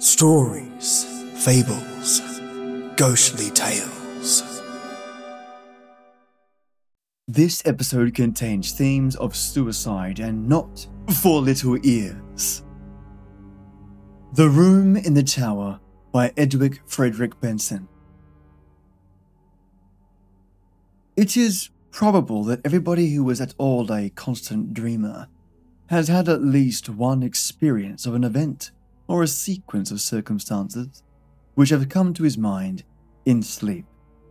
Stories, fables, ghostly tales. This episode contains themes of suicide and not for little ears. The Room in the Tower by Edward Frederic Benson. It is probable that everybody who is at all a constant dreamer has had at least one experience of an event or a sequence of circumstances which have come to his mind in sleep,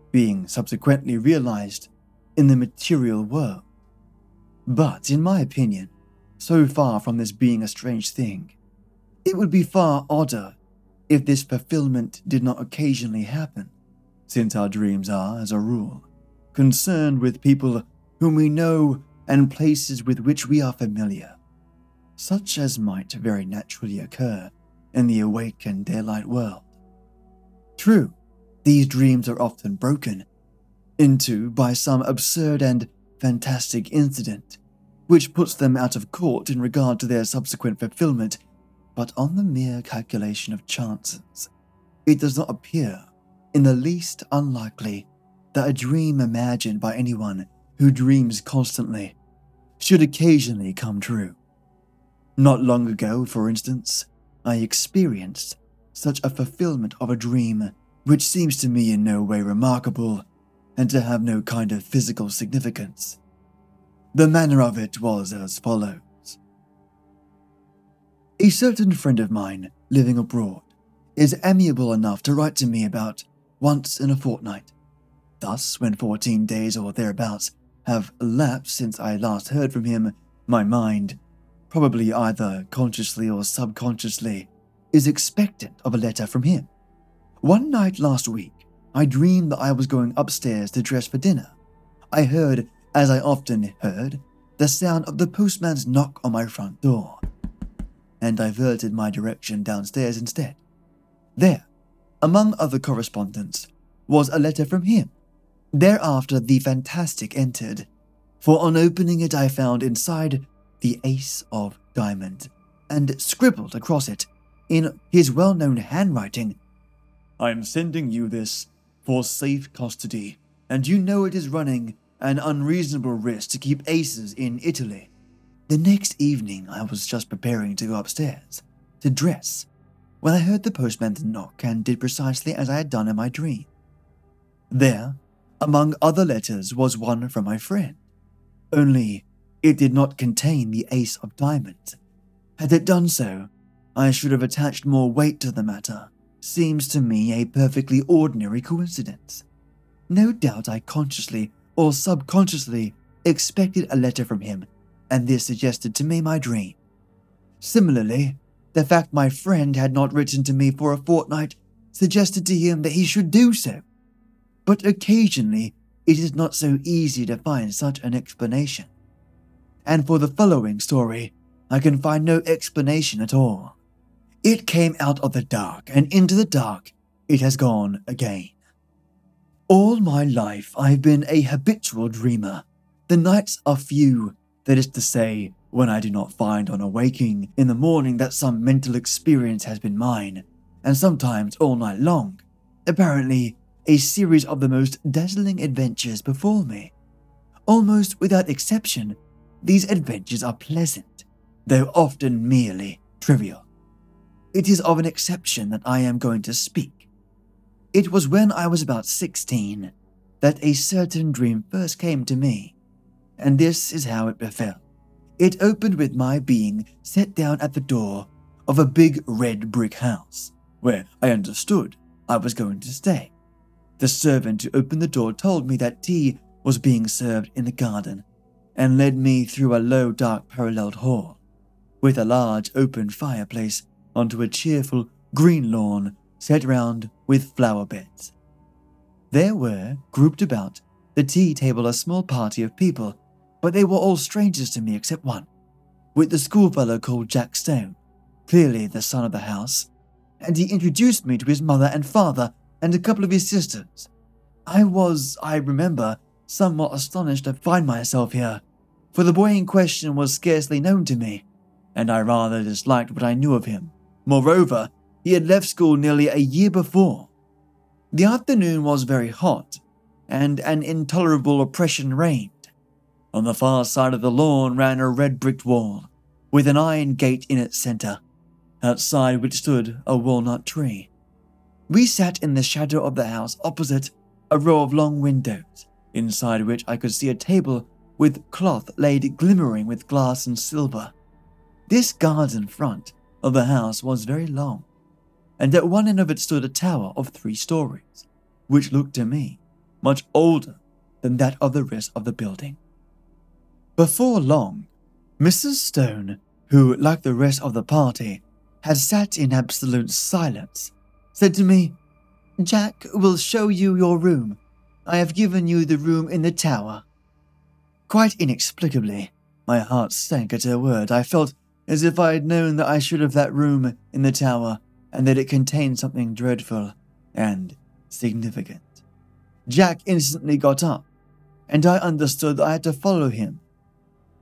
being subsequently realized in the material world. But, in my opinion, so far from this being a strange thing, it would be far odder if this fulfillment did not occasionally happen, since our dreams are, as a rule, concerned with people whom we know and places with which we are familiar, such as might very naturally occur in the awake and daylight world. True, these dreams are often broken into by some absurd and fantastic incident, which puts them out of court in regard to their subsequent fulfillment, but on the mere calculation of chances, it does not appear in the least unlikely that a dream imagined by anyone who dreams constantly should occasionally come true. Not long ago, for instance, I experienced such a fulfillment of a dream which seems to me in no way remarkable and to have no kind of physical significance. The manner of it was as follows A certain friend of mine living abroad is amiable enough to write to me about once in a fortnight. Thus, when 14 days or thereabouts have elapsed since I last heard from him, my mind probably either consciously or subconsciously, is expectant of a letter from him. One night last week, I dreamed that I was going upstairs to dress for dinner. I heard, as I often heard, the sound of the postman's knock on my front door, and diverted my direction downstairs instead. There, among other correspondence, was a letter from him. Thereafter, the fantastic entered, for on opening it, I found inside the Ace of Diamonds and scribbled across it, in his well known handwriting, I am sending you this for safe custody, and you know it is running an unreasonable risk to keep aces in Italy. The next evening, I was just preparing to go upstairs to dress when I heard the postman's knock and did precisely as I had done in my dream. There, among other letters, was one from my friend. Only it did not contain the ace of diamonds. Had it done so, I should have attached more weight to the matter. Seems to me a perfectly ordinary coincidence. No doubt I consciously or subconsciously expected a letter from him, and this suggested to me my dream. Similarly, the fact my friend had not written to me for a fortnight suggested to him that he should do so. But occasionally, it is not so easy to find such an explanation and for the following story, I can find no explanation at all. It came out of the dark, and into the dark it has gone again. All my life I have been a habitual dreamer. The nights are few, that is to say, when I do not find on awaking in the morning that some mental experience has been mine, and sometimes all night long, apparently a series of the most dazzling adventures befall me. Almost without exception, these adventures are pleasant, though often merely trivial. It is of an exception that I am going to speak. It was when I was about 16 that a certain dream first came to me, and this is how it befell. It opened with my being set down at the door of a big red brick house, where I understood I was going to stay. The servant who opened the door told me that tea was being served in the garden and led me through a low, dark, paralleled hall, with a large open fireplace onto a cheerful green lawn set round with flower beds. There were, grouped about, the tea table a small party of people, but they were all strangers to me except one, with the schoolfellow called Jack Stone, clearly the son of the house, and he introduced me to his mother and father and a couple of his sisters. I was, I remember, somewhat astonished to find myself here, for the boy in question was scarcely known to me, and I rather disliked what I knew of him. Moreover, he had left school nearly a year before. The afternoon was very hot, and an intolerable oppression reigned. On the far side of the lawn ran a red bricked wall, with an iron gate in its centre, outside which stood a walnut tree. We sat in the shadow of the house opposite a row of long windows, inside which I could see a table with cloth laid glimmering with glass and silver. This garden front of the house was very long, and at one end of it stood a tower of three stories, which looked to me much older than that of the rest of the building. Before long, Mrs. Stone, who, like the rest of the party, had sat in absolute silence, said to me, Jack will show you your room. I have given you the room in the tower. Quite inexplicably, my heart sank at her word. I felt as if I had known that I should have that room in the tower and that it contained something dreadful and significant. Jack instantly got up, and I understood that I had to follow him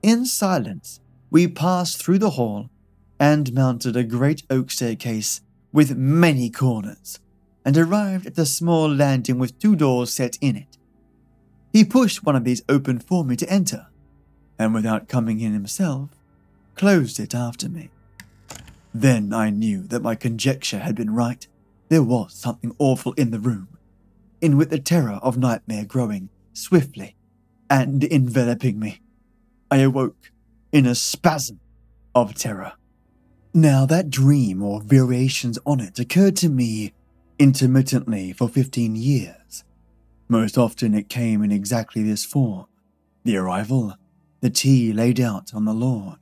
in silence, we passed through the hall and mounted a great oak staircase with many corners, and arrived at the small landing with two doors set in it. He pushed one of these open for me to enter, and without coming in himself, closed it after me. Then I knew that my conjecture had been right. There was something awful in the room, in with the terror of nightmare growing swiftly and enveloping me. I awoke in a spasm of terror. Now, that dream or variations on it occurred to me intermittently for 15 years. Most often it came in exactly this form. The arrival, the tea laid out on the lawn,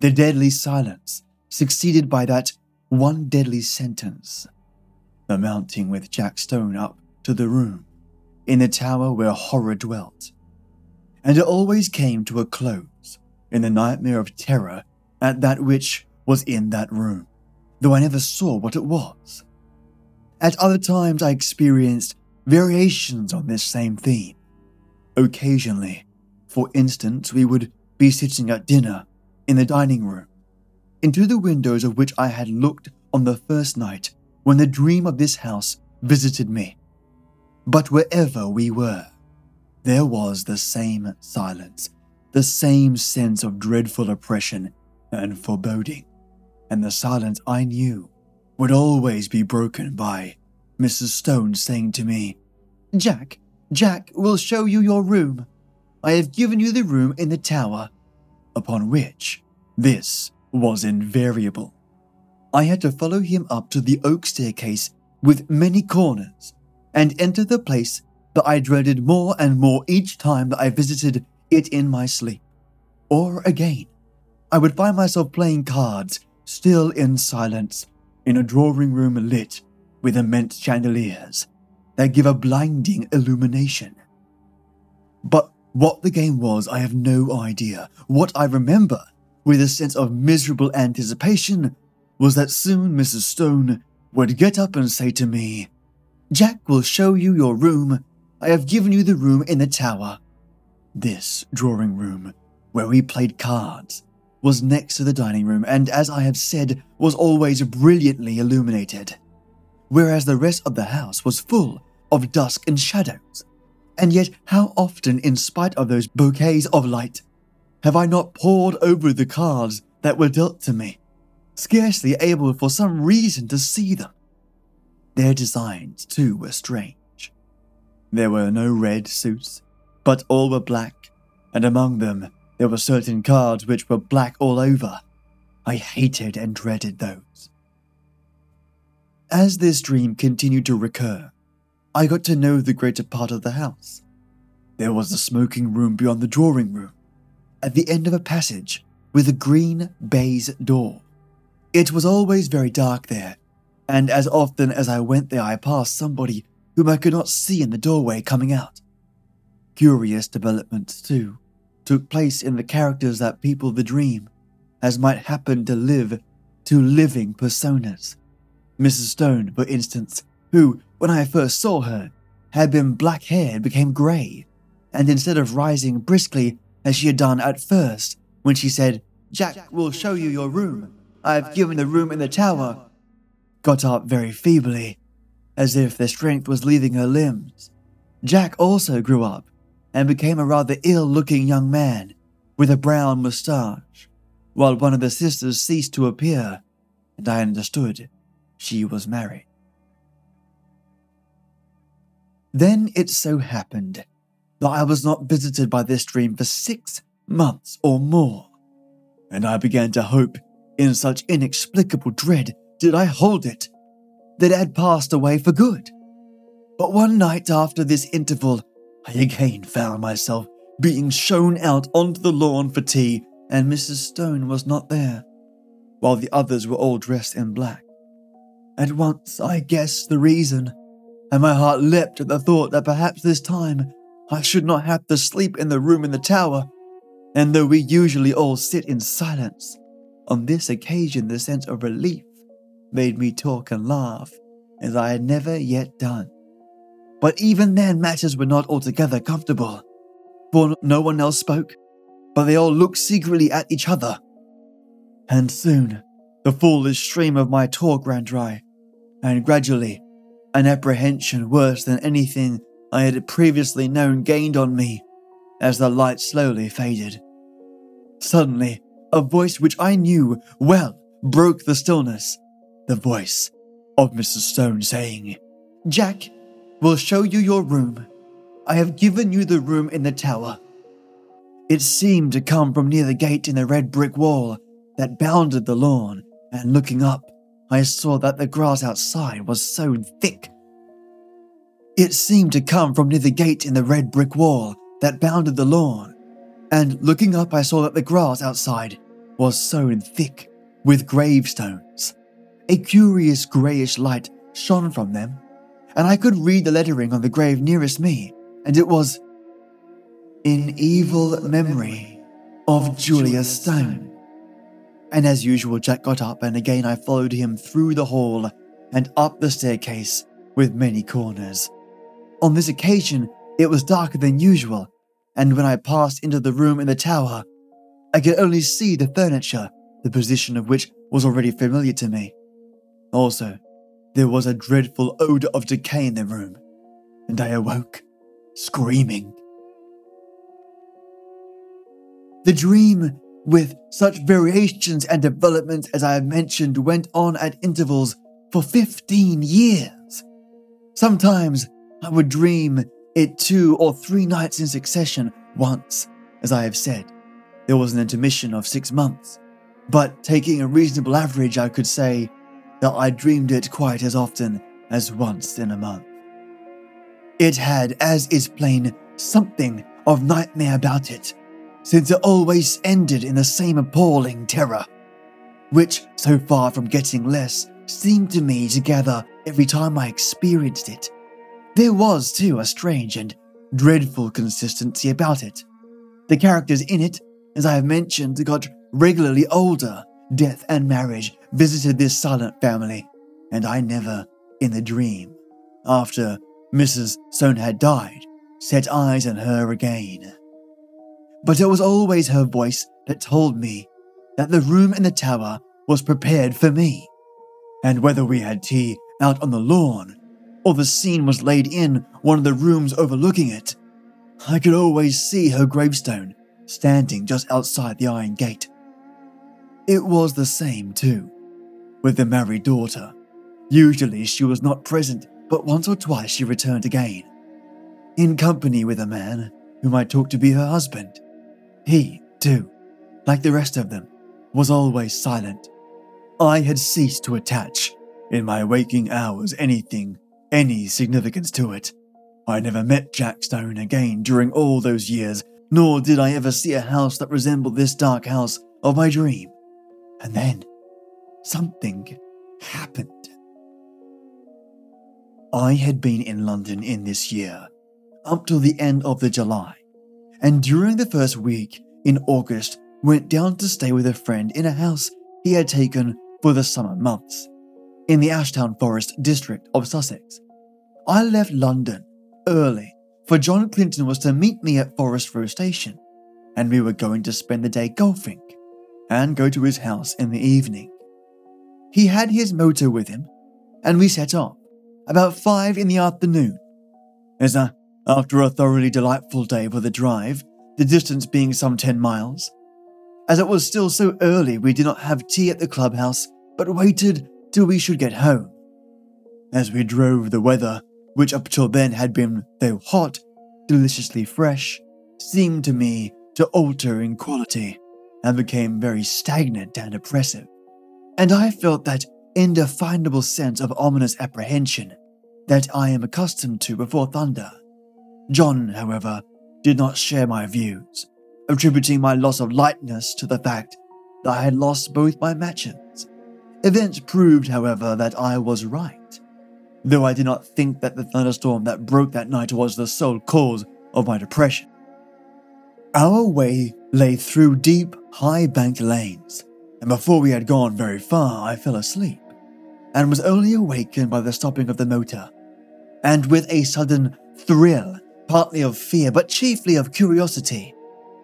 the deadly silence, succeeded by that one deadly sentence, the mounting with Jack Stone up to the room in the tower where horror dwelt, and it always came to a close in the nightmare of terror at that which was in that room, though I never saw what it was. At other times, I experienced variations on this same theme. Occasionally, for instance, we would be sitting at dinner in the dining room, into the windows of which I had looked on the first night when the dream of this house visited me. But wherever we were, there was the same silence, the same sense of dreadful oppression and foreboding, and the silence I knew would always be broken by Mrs. Stone saying to me, Jack, Jack will show you your room. I have given you the room in the tower. Upon which, this was invariable. I had to follow him up to the oak staircase with many corners and enter the place that I dreaded more and more each time that I visited it in my sleep. Or again, I would find myself playing cards, still in silence, in a drawing room lit with immense chandeliers that give a blinding illumination. But what the game was, I have no idea. What I remember, with a sense of miserable anticipation, was that soon Mrs. Stone would get up and say to me, Jack will show you your room I have given you the room in the tower. This drawing room, where we played cards, was next to the dining room and, as I have said, was always brilliantly illuminated, whereas the rest of the house was full of dusk and shadows. And yet, how often, in spite of those bouquets of light, have I not pored over the cards that were dealt to me, scarcely able for some reason to see them? Their designs, too, were strange. There were no red suits, but all were black, and among them there were certain cards which were black all over. I hated and dreaded those. As this dream continued to recur, I got to know the greater part of the house. There was a smoking room beyond the drawing room, at the end of a passage with a green baize door. It was always very dark there, and as often as I went there, I passed somebody whom I could not see in the doorway coming out. Curious developments, too, took place in the characters that people the dream, as might happen to live to living personas. Mrs. Stone, for instance, who, when I first saw her, had been black haired, became grey, and instead of rising briskly as she had done at first, when she said, Jack will show you your room, I have given the room in the tower, got up very feebly, as if the strength was leaving her limbs. Jack also grew up and became a rather ill looking young man with a brown moustache, while one of the sisters ceased to appear, and I understood she was married. Then it so happened that I was not visited by this dream for six months or more, and I began to hope, in such inexplicable dread did I hold it, that it had passed away for good. But one night after this interval, I again found myself being shown out onto the lawn for tea, and Mrs. Stone was not there, while the others were all dressed in black. At once I guessed the reason, and my heart leapt at the thought that perhaps this time I should not have to sleep in the room in the tower, and though we usually all sit in silence, on this occasion the sense of relief made me talk and laugh as I had never yet done. But even then, matters were not altogether comfortable, for no one else spoke, but they all looked secretly at each other. And soon, the foolish stream of my talk ran dry, and gradually, an apprehension worse than anything I had previously known gained on me as the light slowly faded. Suddenly, a voice which I knew well broke the stillness the voice of Mrs. Stone saying, Jack, we'll show you your room. I have given you the room in the tower. It seemed to come from near the gate in the red brick wall that bounded the lawn, and looking up, I saw that the grass outside was so thick. It seemed to come from near the gate in the red brick wall that bounded the lawn, and looking up, I saw that the grass outside was sown thick with gravestones. A curious greyish light shone from them, and I could read the lettering on the grave nearest me, and it was In Evil Memory of Julia Stone. And as usual, Jack got up, and again I followed him through the hall and up the staircase with many corners. On this occasion, it was darker than usual, and when I passed into the room in the tower, I could only see the furniture, the position of which was already familiar to me. Also, there was a dreadful odour of decay in the room, and I awoke, screaming. The dream, with such variations and developments as I have mentioned, went on at intervals for 15 years. Sometimes I would dream it two or three nights in succession. Once, as I have said, there was an intermission of six months, but taking a reasonable average, I could say that I dreamed it quite as often as once in a month. It had, as is plain, something of nightmare about it, since it always ended in the same appalling terror, which, so far from getting less, seemed to me to gather every time I experienced it. There was, too, a strange and dreadful consistency about it. The characters in it, as I have mentioned, got regularly older death and marriage visited this silent family, and I never, in the dream, after Mrs. Stone had died, set eyes on her again. But it was always her voice that told me that the room in the tower was prepared for me, and whether we had tea out on the lawn or the scene was laid in one of the rooms overlooking it, I could always see her gravestone standing just outside the iron gate. It was the same, too, with the married daughter. Usually she was not present, but once or twice she returned again, in company with a man whom I took to be her husband. He, too, like the rest of them, was always silent. I had ceased to attach, in my waking hours, anything, any significance to it. I never met Jack Stone again during all those years, nor did I ever see a house that resembled this dark house of my dream. And then something happened. I had been in London in this year, up till the end of the July, and during the first week in August went down to stay with a friend in a house he had taken for the summer months, in the Ashdown Forest district of Sussex. I left London early, for John Clinton was to meet me at Forest Row Station, and we were going to spend the day golfing and go to his house in the evening. He had his motor with him, and we set off, about five in the afternoon. As a, after a thoroughly delightful day for the drive, the distance being some ten miles. As it was still so early, we did not have tea at the clubhouse, but waited till we should get home. As we drove, the weather, which up till then had been, though hot, deliciously fresh, seemed to me to alter in quality and became very stagnant and oppressive. And I felt that indefinable sense of ominous apprehension that I am accustomed to before thunder. John, however, did not share my views, attributing my loss of lightness to the fact that I had lost both my matches. Events proved, however, that I was right, though I did not think that the thunderstorm that broke that night was the sole cause of my depression. Our way lay through deep, high banked lanes, and before we had gone very far, I fell asleep, and was only awakened by the stopping of the motor, and with a sudden thrill, partly of fear, but chiefly of curiosity,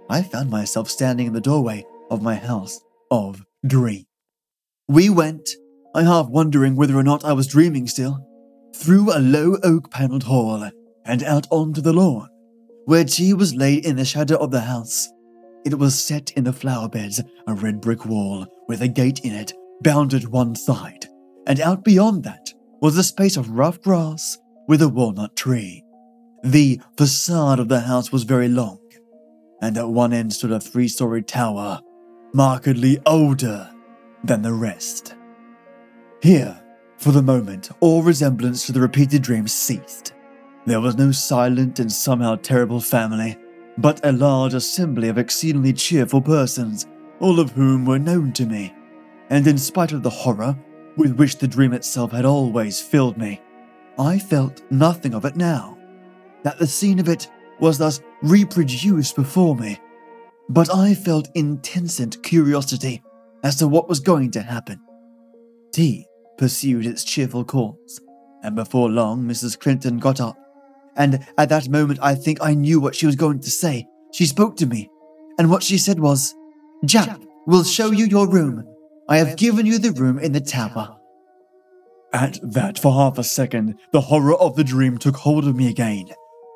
I found myself standing in the doorway of my house of dream. We went, I half wondering whether or not I was dreaming still, through a low oak panelled hall and out onto the lawn where tea was laid in the shadow of the house. It was set in the flower beds, a red brick wall with a gate in it bounded one side, and out beyond that was a space of rough grass with a walnut tree. The facade of the house was very long, and at one end stood a three storied tower, markedly older than the rest. Here, for the moment, all resemblance to the repeated dream ceased. There was no silent and somehow terrible family, but a large assembly of exceedingly cheerful persons, all of whom were known to me. And in spite of the horror with which the dream itself had always filled me, I felt nothing of it now. That the scene of it was thus reproduced before me. But I felt intensate curiosity as to what was going to happen. Tea pursued its cheerful course, and before long Mrs. Clinton got up and at that moment I think I knew what she was going to say. She spoke to me, and what she said was, Jack, we'll show you your room. I have given you the room in the tower. At that, for half a second, the horror of the dream took hold of me again,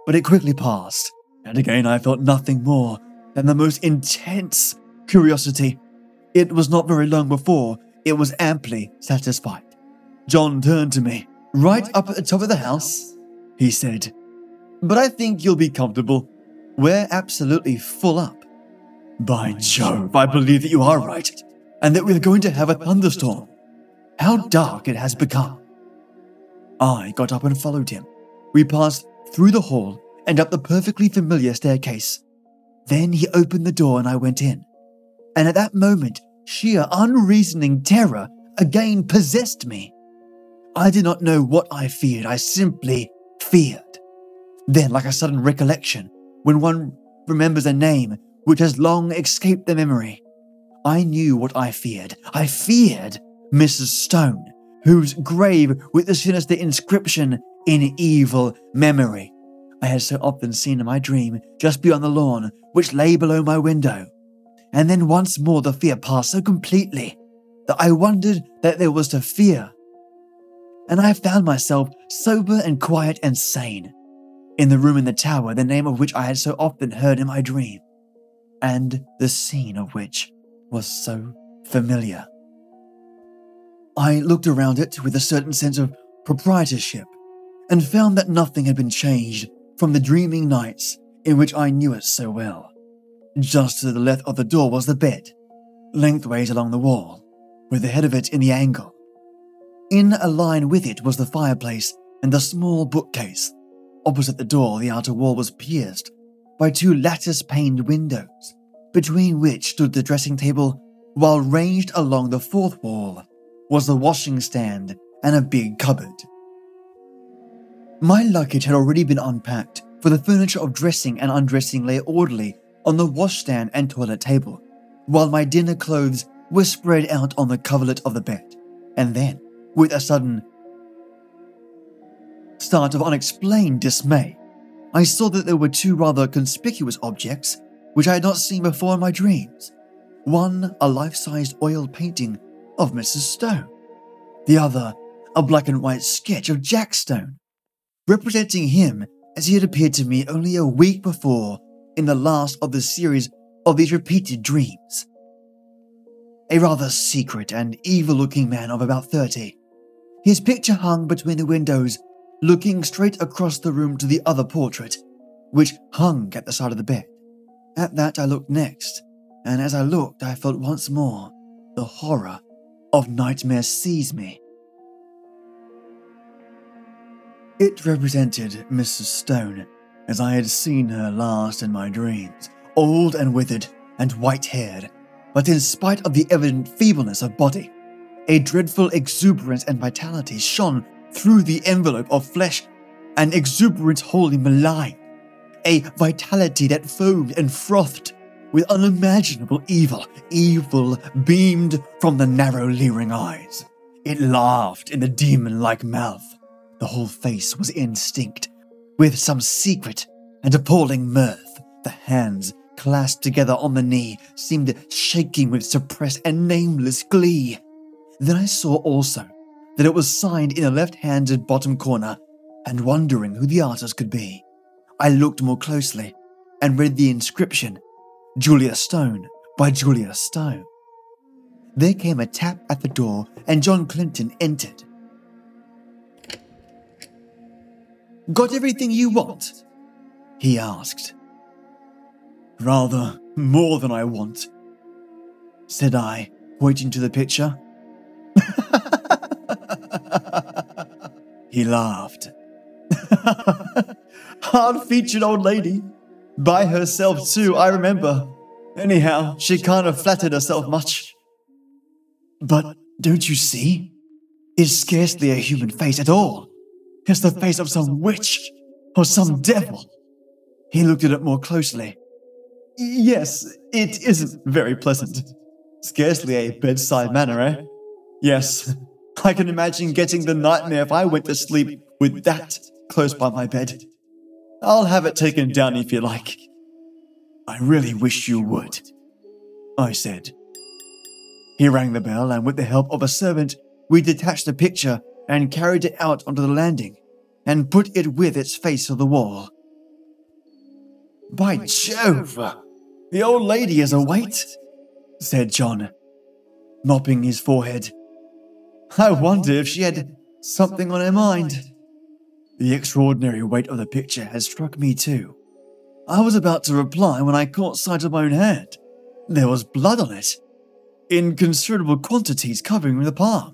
but it quickly passed, and again I felt nothing more than the most intense curiosity. It was not very long before it was amply satisfied. John turned to me. Right up at the top of the house, he said, but I think you'll be comfortable. We're absolutely full up. By Jove, I believe that you are right, and that we're going to have a thunderstorm. How dark it has become. I got up and followed him. We passed through the hall and up the perfectly familiar staircase. Then he opened the door and I went in. And at that moment, sheer unreasoning terror again possessed me. I did not know what I feared, I simply feared. Then, like a sudden recollection, when one remembers a name which has long escaped the memory, I knew what I feared. I feared Mrs. Stone, whose grave with the sinister inscription, In Evil Memory, I had so often seen in my dream just beyond the lawn which lay below my window. And then once more the fear passed so completely that I wondered that there was to fear. And I found myself sober and quiet and sane in the room in the tower, the name of which I had so often heard in my dream, and the scene of which was so familiar. I looked around it with a certain sense of proprietorship and found that nothing had been changed from the dreaming nights in which I knew it so well. Just to the left of the door was the bed, lengthways along the wall, with the head of it in the angle. In a line with it was the fireplace and the small bookcase Opposite the door, the outer wall was pierced by two lattice paned windows, between which stood the dressing table, while ranged along the fourth wall was the washing stand and a big cupboard. My luggage had already been unpacked, for the furniture of dressing and undressing lay orderly on the washstand and toilet table, while my dinner clothes were spread out on the coverlet of the bed. And then, with a sudden start of unexplained dismay. I saw that there were two rather conspicuous objects which I had not seen before in my dreams. One, a life sized oil painting of Mrs. Stone. The other, a black and white sketch of Jack Stone, representing him as he had appeared to me only a week before in the last of the series of these repeated dreams. A rather secret and evil looking man of about 30. His picture hung between the windows, looking straight across the room to the other portrait, which hung at the side of the bed. At that, I looked next, and as I looked, I felt once more the horror of nightmare seize me. It represented Mrs. Stone, as I had seen her last in my dreams, old and withered and white haired, but in spite of the evident feebleness of body, a dreadful exuberance and vitality shone through the envelope of flesh, an exuberance wholly malign, a vitality that foamed and frothed with unimaginable evil. Evil beamed from the narrow, leering eyes. It laughed in the demon like mouth. The whole face was instinct with some secret and appalling mirth. The hands clasped together on the knee seemed shaking with suppressed and nameless glee. Then I saw also that it was signed in the left handed bottom corner, and wondering who the artist could be, I looked more closely and read the inscription Julia Stone by Julia Stone. There came a tap at the door, and John Clinton entered. Got everything you want? He asked. Rather more than I want, said I, pointing to the picture. he laughed. Hard featured old lady. By herself, too, I remember. Anyhow, she kind of flattered herself much. But don't you see? It's scarcely a human face at all. It's the face of some witch or some devil. He looked at it more closely. Yes, it isn't very pleasant. Scarcely a bedside manner, eh? Yes, I can imagine getting the nightmare if I went to sleep with that close by my bed. I'll have it taken down if you like. I really wish you would, I said. He rang the bell, and with the help of a servant, we detached the picture and carried it out onto the landing and put it with its face to the wall. By Jove! The old lady is a weight, said John, mopping his forehead. I wonder if she had something on her mind. The extraordinary weight of the picture had struck me too. I was about to reply when I caught sight of my own hand. There was blood on it, in considerable quantities covering the palm.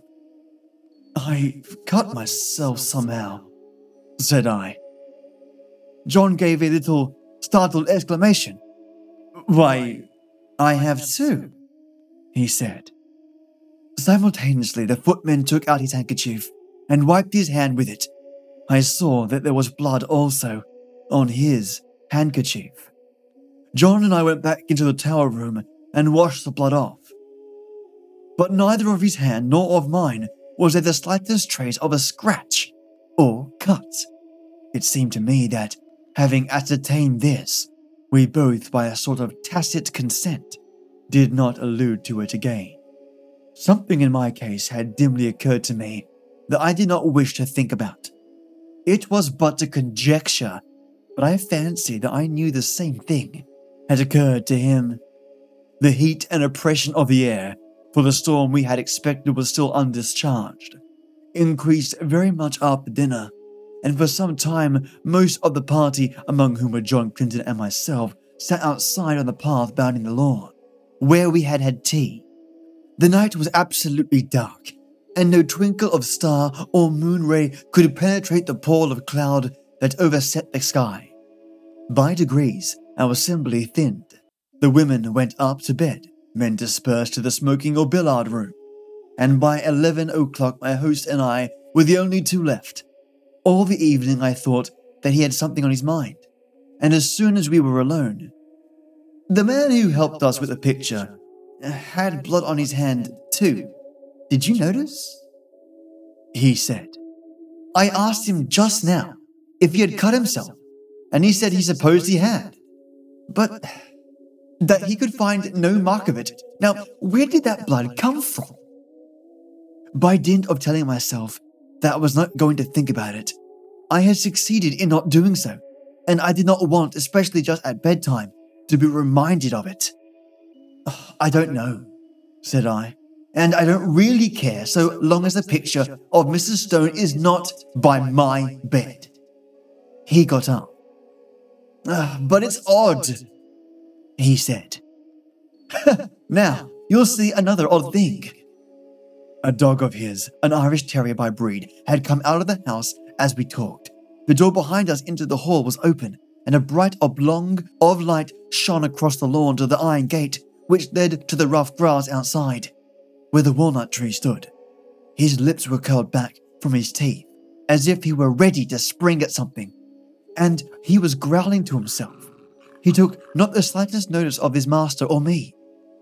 I've cut myself somehow, said I. John gave a little startled exclamation. Why, I have too, he said. Simultaneously, the footman took out his handkerchief and wiped his hand with it. I saw that there was blood also on his handkerchief. John and I went back into the tower room and washed the blood off. But neither of his hand nor of mine was there the slightest trace of a scratch or cut. It seemed to me that, having ascertained this, we both, by a sort of tacit consent, did not allude to it again. Something in my case had dimly occurred to me that I did not wish to think about. It was but a conjecture, but I fancied that I knew the same thing had occurred to him. The heat and oppression of the air, for the storm we had expected was still undischarged, increased very much after dinner, and for some time most of the party, among whom were John Clinton and myself, sat outside on the path bounding the lawn, where we had had tea. The night was absolutely dark, and no twinkle of star or moon ray could penetrate the pall of cloud that overset the sky. By degrees, our assembly thinned. The women went up to bed, men dispersed to the smoking or billiard room, and by eleven o'clock my host and I were the only two left. All the evening I thought that he had something on his mind, and as soon as we were alone, the man who helped us with the picture had blood on his hand too. Did you notice? He said. I asked him just now if he had cut himself, and he said he supposed he had. But that he could find no mark of it. Now, where did that blood come from? By dint of telling myself that I was not going to think about it. I had succeeded in not doing so, and I did not want, especially just at bedtime, to be reminded of it. I don't know, said I, and I don't really care so long as the picture of Mrs. Stone is not by my bed. He got up. Uh, but it's odd, he said. now, you'll see another odd thing. A dog of his, an Irish Terrier by breed, had come out of the house as we talked. The door behind us into the hall was open, and a bright oblong of light shone across the lawn to the iron gate, which led to the rough grass outside, where the walnut tree stood. His lips were curled back from his teeth, as if he were ready to spring at something, and he was growling to himself. He took not the slightest notice of his master or me,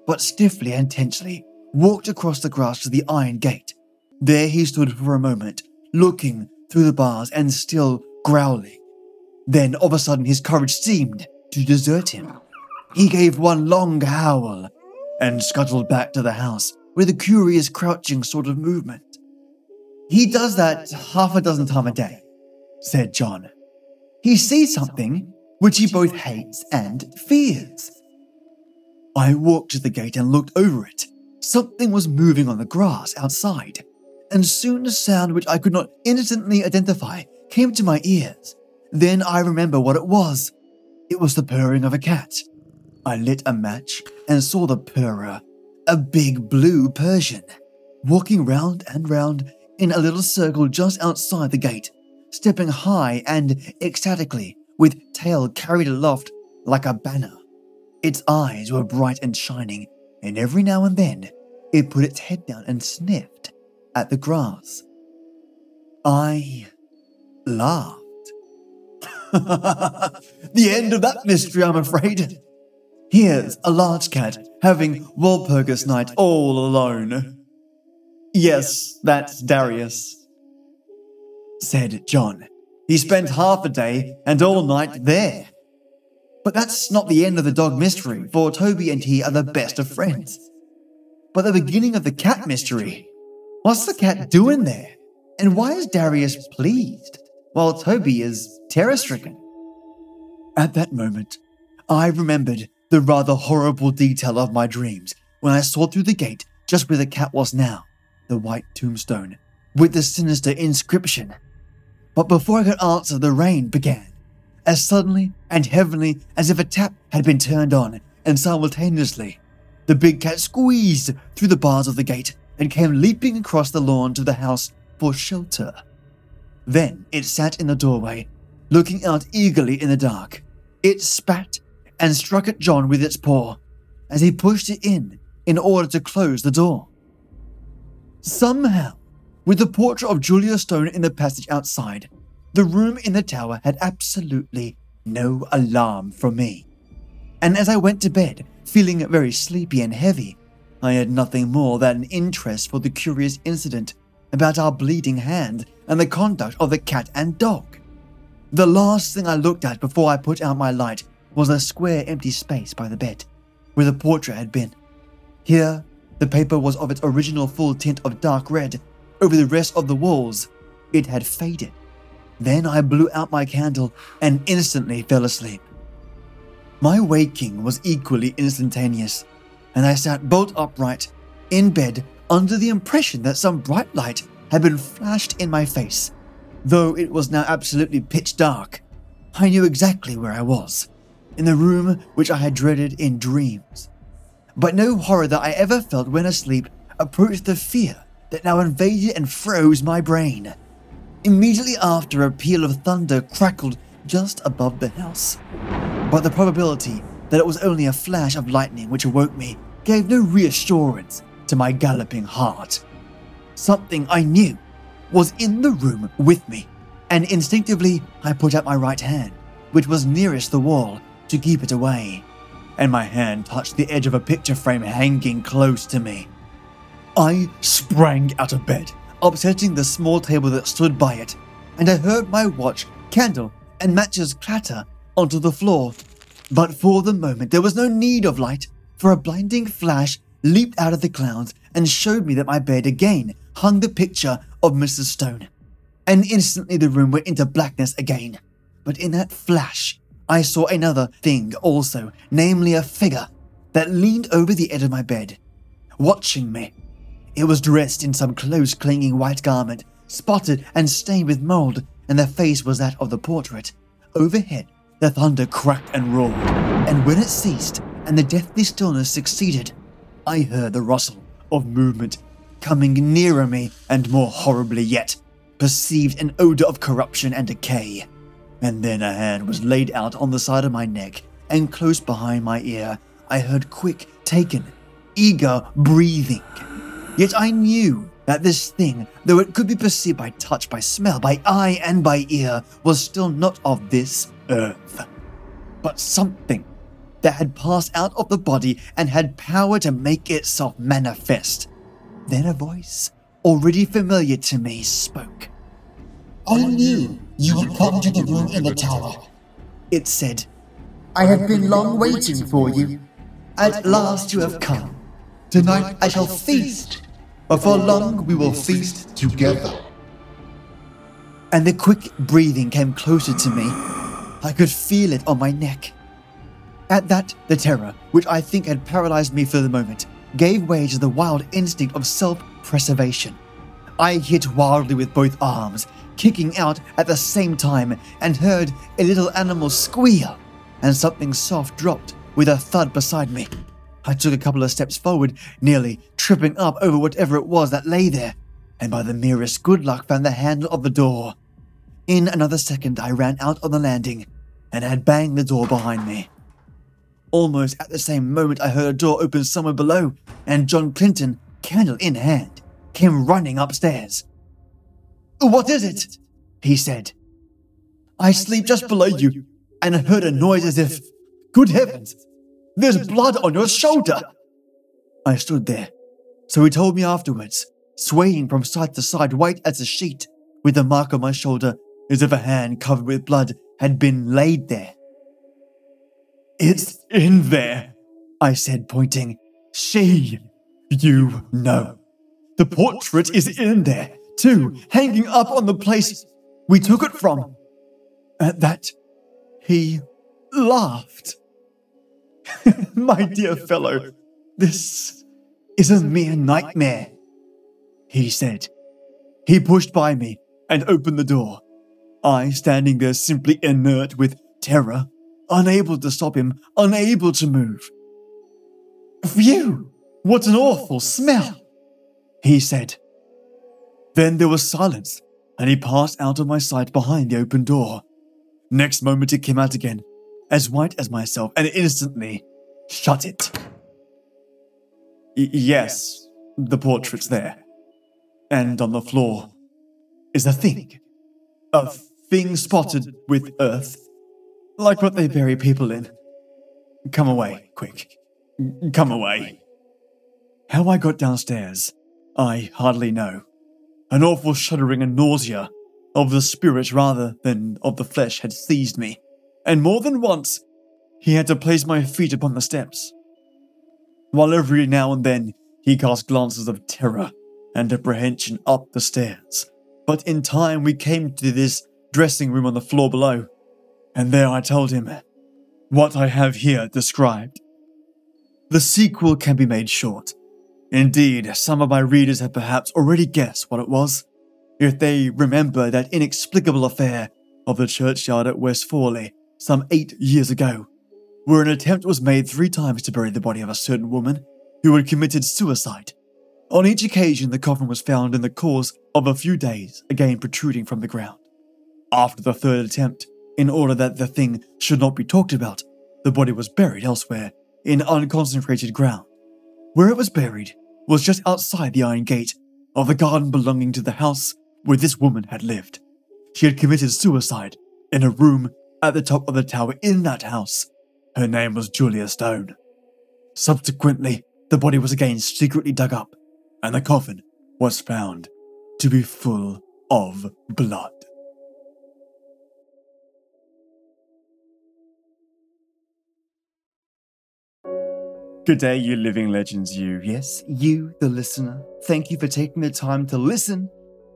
but stiffly and tensely walked across the grass to the iron gate. There he stood for a moment, looking through the bars and still growling. Then, of a sudden, his courage seemed to desert him. He gave one long howl and scuttled back to the house with a curious crouching sort of movement. He does that half a dozen times a day, said John. He sees something which he both hates and fears. I walked to the gate and looked over it. Something was moving on the grass outside, and soon a sound which I could not instantly identify came to my ears. Then I remember what it was. It was the purring of a cat. I lit a match and saw the purrer, a big blue Persian, walking round and round in a little circle just outside the gate, stepping high and ecstatically, with tail carried aloft like a banner. Its eyes were bright and shining, and every now and then it put its head down and sniffed at the grass. I laughed. the end of that mystery, I'm afraid. Here's a large cat having Walpurgis night all alone. Yes, that's Darius, said John. He spent half a day and all night there. But that's not the end of the dog mystery, for Toby and he are the best of friends. But the beginning of the cat mystery. What's the cat doing there? And why is Darius pleased while Toby is terror stricken? At that moment, I remembered the rather horrible detail of my dreams when I saw through the gate just where the cat was now, the white tombstone, with the sinister inscription. But before I could answer, the rain began, as suddenly and heavily as if a tap had been turned on, and simultaneously, the big cat squeezed through the bars of the gate and came leaping across the lawn to the house for shelter. Then it sat in the doorway, looking out eagerly in the dark. It spat and struck at John with its paw as he pushed it in in order to close the door. Somehow, with the portrait of Julia Stone in the passage outside, the room in the tower had absolutely no alarm for me. And as I went to bed, feeling very sleepy and heavy, I had nothing more than an interest for the curious incident about our bleeding hand and the conduct of the cat and dog. The last thing I looked at before I put out my light was a square empty space by the bed, where the portrait had been. Here, the paper was of its original full tint of dark red. Over the rest of the walls, it had faded. Then I blew out my candle and instantly fell asleep. My waking was equally instantaneous and I sat bolt upright in bed under the impression that some bright light had been flashed in my face. Though it was now absolutely pitch dark, I knew exactly where I was in the room which I had dreaded in dreams. But no horror that I ever felt when asleep approached the fear that now invaded and froze my brain. Immediately after, a peal of thunder crackled just above the house. But the probability that it was only a flash of lightning which awoke me gave no reassurance to my galloping heart. Something I knew was in the room with me, and instinctively I put out my right hand, which was nearest the wall, to keep it away, and my hand touched the edge of a picture frame hanging close to me. I sprang out of bed, upsetting the small table that stood by it, and I heard my watch, candle, and matches clatter onto the floor. But for the moment, there was no need of light for a blinding flash leaped out of the clouds and showed me that my bed again hung the picture of Mrs. Stone. and instantly the room went into blackness again. But in that flash, I saw another thing also, namely a figure that leaned over the edge of my bed, watching me. It was dressed in some close clinging white garment, spotted and stained with mold, and the face was that of the portrait. Overhead, the thunder cracked and roared, and when it ceased and the deathly stillness succeeded, I heard the rustle of movement coming nearer me, and more horribly yet, perceived an odor of corruption and decay. And then a hand was laid out on the side of my neck, and close behind my ear, I heard quick, taken, eager breathing. Yet I knew that this thing, though it could be perceived by touch, by smell, by eye, and by ear, was still not of this earth, but something that had passed out of the body and had power to make itself manifest. Then a voice, already familiar to me, spoke. I knew you would come to the room in the tower. It said, I have been long waiting for you. At last you have come. Tonight I shall feast. Before long we will feast. Together. And the quick breathing came closer to me. I could feel it on my neck. At that, the terror, which I think had paralyzed me for the moment, gave way to the wild instinct of self preservation. I hit wildly with both arms, kicking out at the same time, and heard a little animal squeal, and something soft dropped with a thud beside me. I took a couple of steps forward, nearly tripping up over whatever it was that lay there, and by the merest good luck found the handle of the door. In another second, I ran out on the landing and had banged the door behind me. Almost at the same moment, I heard a door open somewhere below, and John Clinton, candle in hand, came running upstairs. What is it? he said. I sleep just below you, and I heard a noise as if, good heavens, there's blood on your shoulder. I stood there, so he told me afterwards, swaying from side to side, white as a sheet, with the mark on my shoulder as if a hand covered with blood had been laid there. It's in there, I said, pointing. She, you know. The portrait is in there, too, hanging up on the place we took it from. At that, he laughed. My dear fellow, this is a mere nightmare, he said. He pushed by me and opened the door. I standing there simply inert with terror unable to stop him, unable to move. Phew! What an awful smell! He said. Then there was silence, and he passed out of my sight behind the open door. Next moment he came out again, as white as myself, and instantly shut it. Y- yes, the portrait's there. And on the floor is a thing. A thing spotted with earth like what they bury people in. Come away, quick. Come away. How I got downstairs, I hardly know. An awful shuddering and nausea of the spirit rather than of the flesh had seized me, and more than once he had to place my feet upon the steps. While every now and then he cast glances of terror and apprehension up the stairs. But in time we came to this dressing room on the floor below, and there I told him what I have here described. The sequel can be made short. Indeed, some of my readers have perhaps already guessed what it was, if they remember that inexplicable affair of the churchyard at West Fawley some eight years ago, where an attempt was made three times to bury the body of a certain woman who had committed suicide. On each occasion, the coffin was found in the course of a few days, again protruding from the ground. After the third attempt, in order that the thing should not be talked about, the body was buried elsewhere, in unconsecrated ground. Where it was buried was just outside the iron gate of the garden belonging to the house where this woman had lived. She had committed suicide in a room at the top of the tower in that house. Her name was Julia Stone. Subsequently, the body was again secretly dug up, and the coffin was found to be full of blood. Good day, you living legends, you. Yes, you, the listener. Thank you for taking the time to listen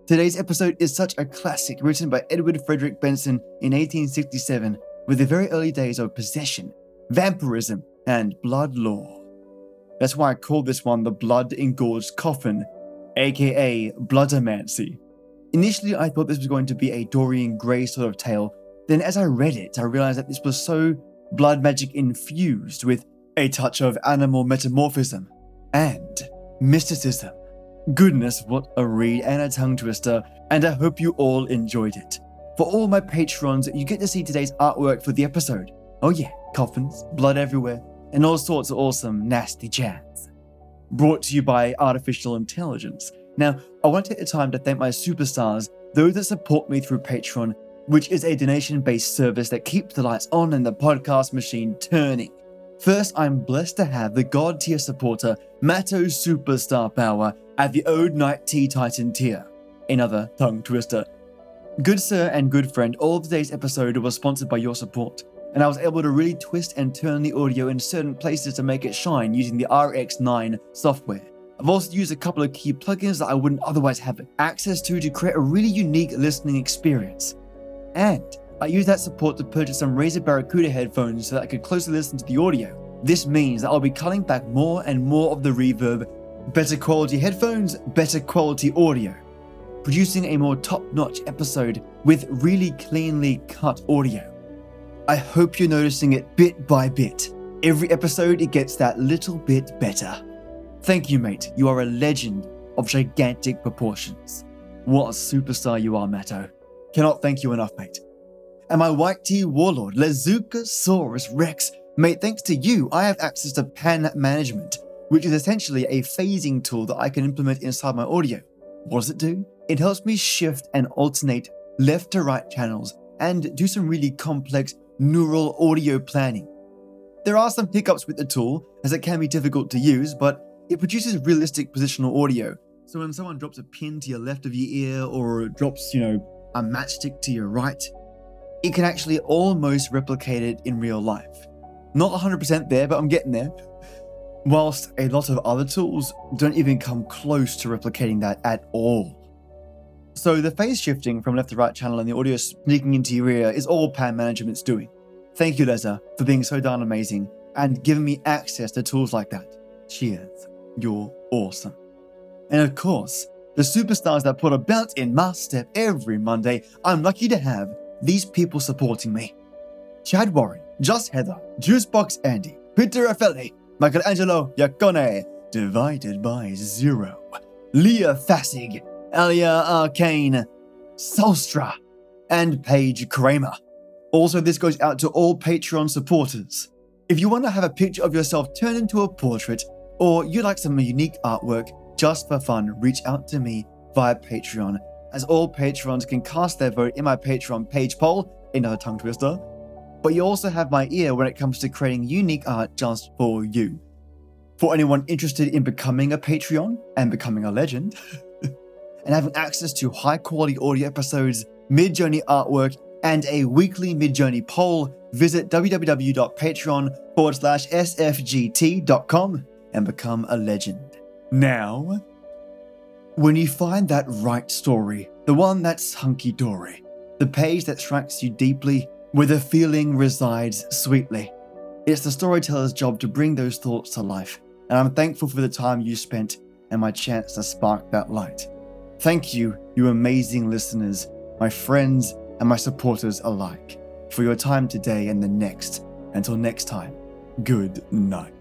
Today's episode is such a classic written by Edward Frederic Benson in 1867 with the very early days of possession, vampirism, and blood law. That's why I call this one the Blood Engorged Coffin, aka Bloodomancy. Initially, I thought this was going to be a Dorian Gray sort of tale, then as I read it, I realized that this was so blood magic infused with a touch of animal metamorphism and mysticism. Goodness, what a read and a tongue twister, and I hope you all enjoyed it. For all my patrons, you get to see today's artwork for the episode. Oh, yeah, coffins, blood everywhere, and all sorts of awesome, nasty jazz. Brought to you by Artificial Intelligence. Now, I want to take the time to thank my superstars, those that support me through Patreon, which is a donation based service that keeps the lights on and the podcast machine turning. First, I'm blessed to have the God tier supporter, Matto Superstar Power, at the Ode Knight Tea Titan tier. Another tongue twister. Good sir and good friend, all of today's episode was sponsored by your support, and I was able to really twist and turn the audio in certain places to make it shine using the RX9 software. I've also used a couple of key plugins that I wouldn't otherwise have access to to create a really unique listening experience. And I used that support to purchase some Razer Barracuda headphones so that I could closely listen to the audio. This means that I'll be cutting back more and more of the reverb, better quality headphones, better quality audio, producing a more top notch episode with really cleanly cut audio. I hope you're noticing it bit by bit. Every episode, it gets that little bit better. Thank you, mate. You are a legend of gigantic proportions. What a superstar you are, Matto. Cannot thank you enough, mate. And my white tea warlord, Lezukasaurus Rex, mate, thanks to you, I have access to pan management, which is essentially a phasing tool that I can implement inside my audio. What does it do? It helps me shift and alternate left to right channels and do some really complex neural audio planning. There are some hiccups with the tool, as it can be difficult to use, but it produces realistic positional audio. So when someone drops a pin to your left of your ear or drops, you know, a matchstick to your right, it can actually almost replicate it in real life. Not 100% there, but I'm getting there. Whilst a lot of other tools don't even come close to replicating that at all. So the phase shifting from left to right channel and the audio sneaking into your ear is all pan management's doing. Thank you, Leza, for being so darn amazing and giving me access to tools like that. Cheers. You're awesome. And of course, the superstars that put a belt in my step every Monday, I'm lucky to have these people supporting me. Chad Warren, Just Heather, Juicebox Andy, Peter Raffaele, Michelangelo Iacone, divided by zero, Leah Fassig, Elia Arcane, Solstra, and Paige Kramer. Also, this goes out to all Patreon supporters. If you want to have a picture of yourself turned into a portrait, or you like some unique artwork just for fun, reach out to me via Patreon, as all patrons can cast their vote in my Patreon page poll, another tongue twister. But you also have my ear when it comes to creating unique art just for you. For anyone interested in becoming a Patreon and becoming a legend, and having access to high quality audio episodes, Midjourney artwork, and a weekly Midjourney poll, visit www.patreon forward slash sfgt.com and become a legend. Now, when you find that right story, the one that's hunky dory, the page that strikes you deeply, where the feeling resides sweetly, it's the storyteller's job to bring those thoughts to life, and I'm thankful for the time you spent and my chance to spark that light. Thank you, you amazing listeners, my friends, and my supporters alike, for your time today and the next. Until next time, good night.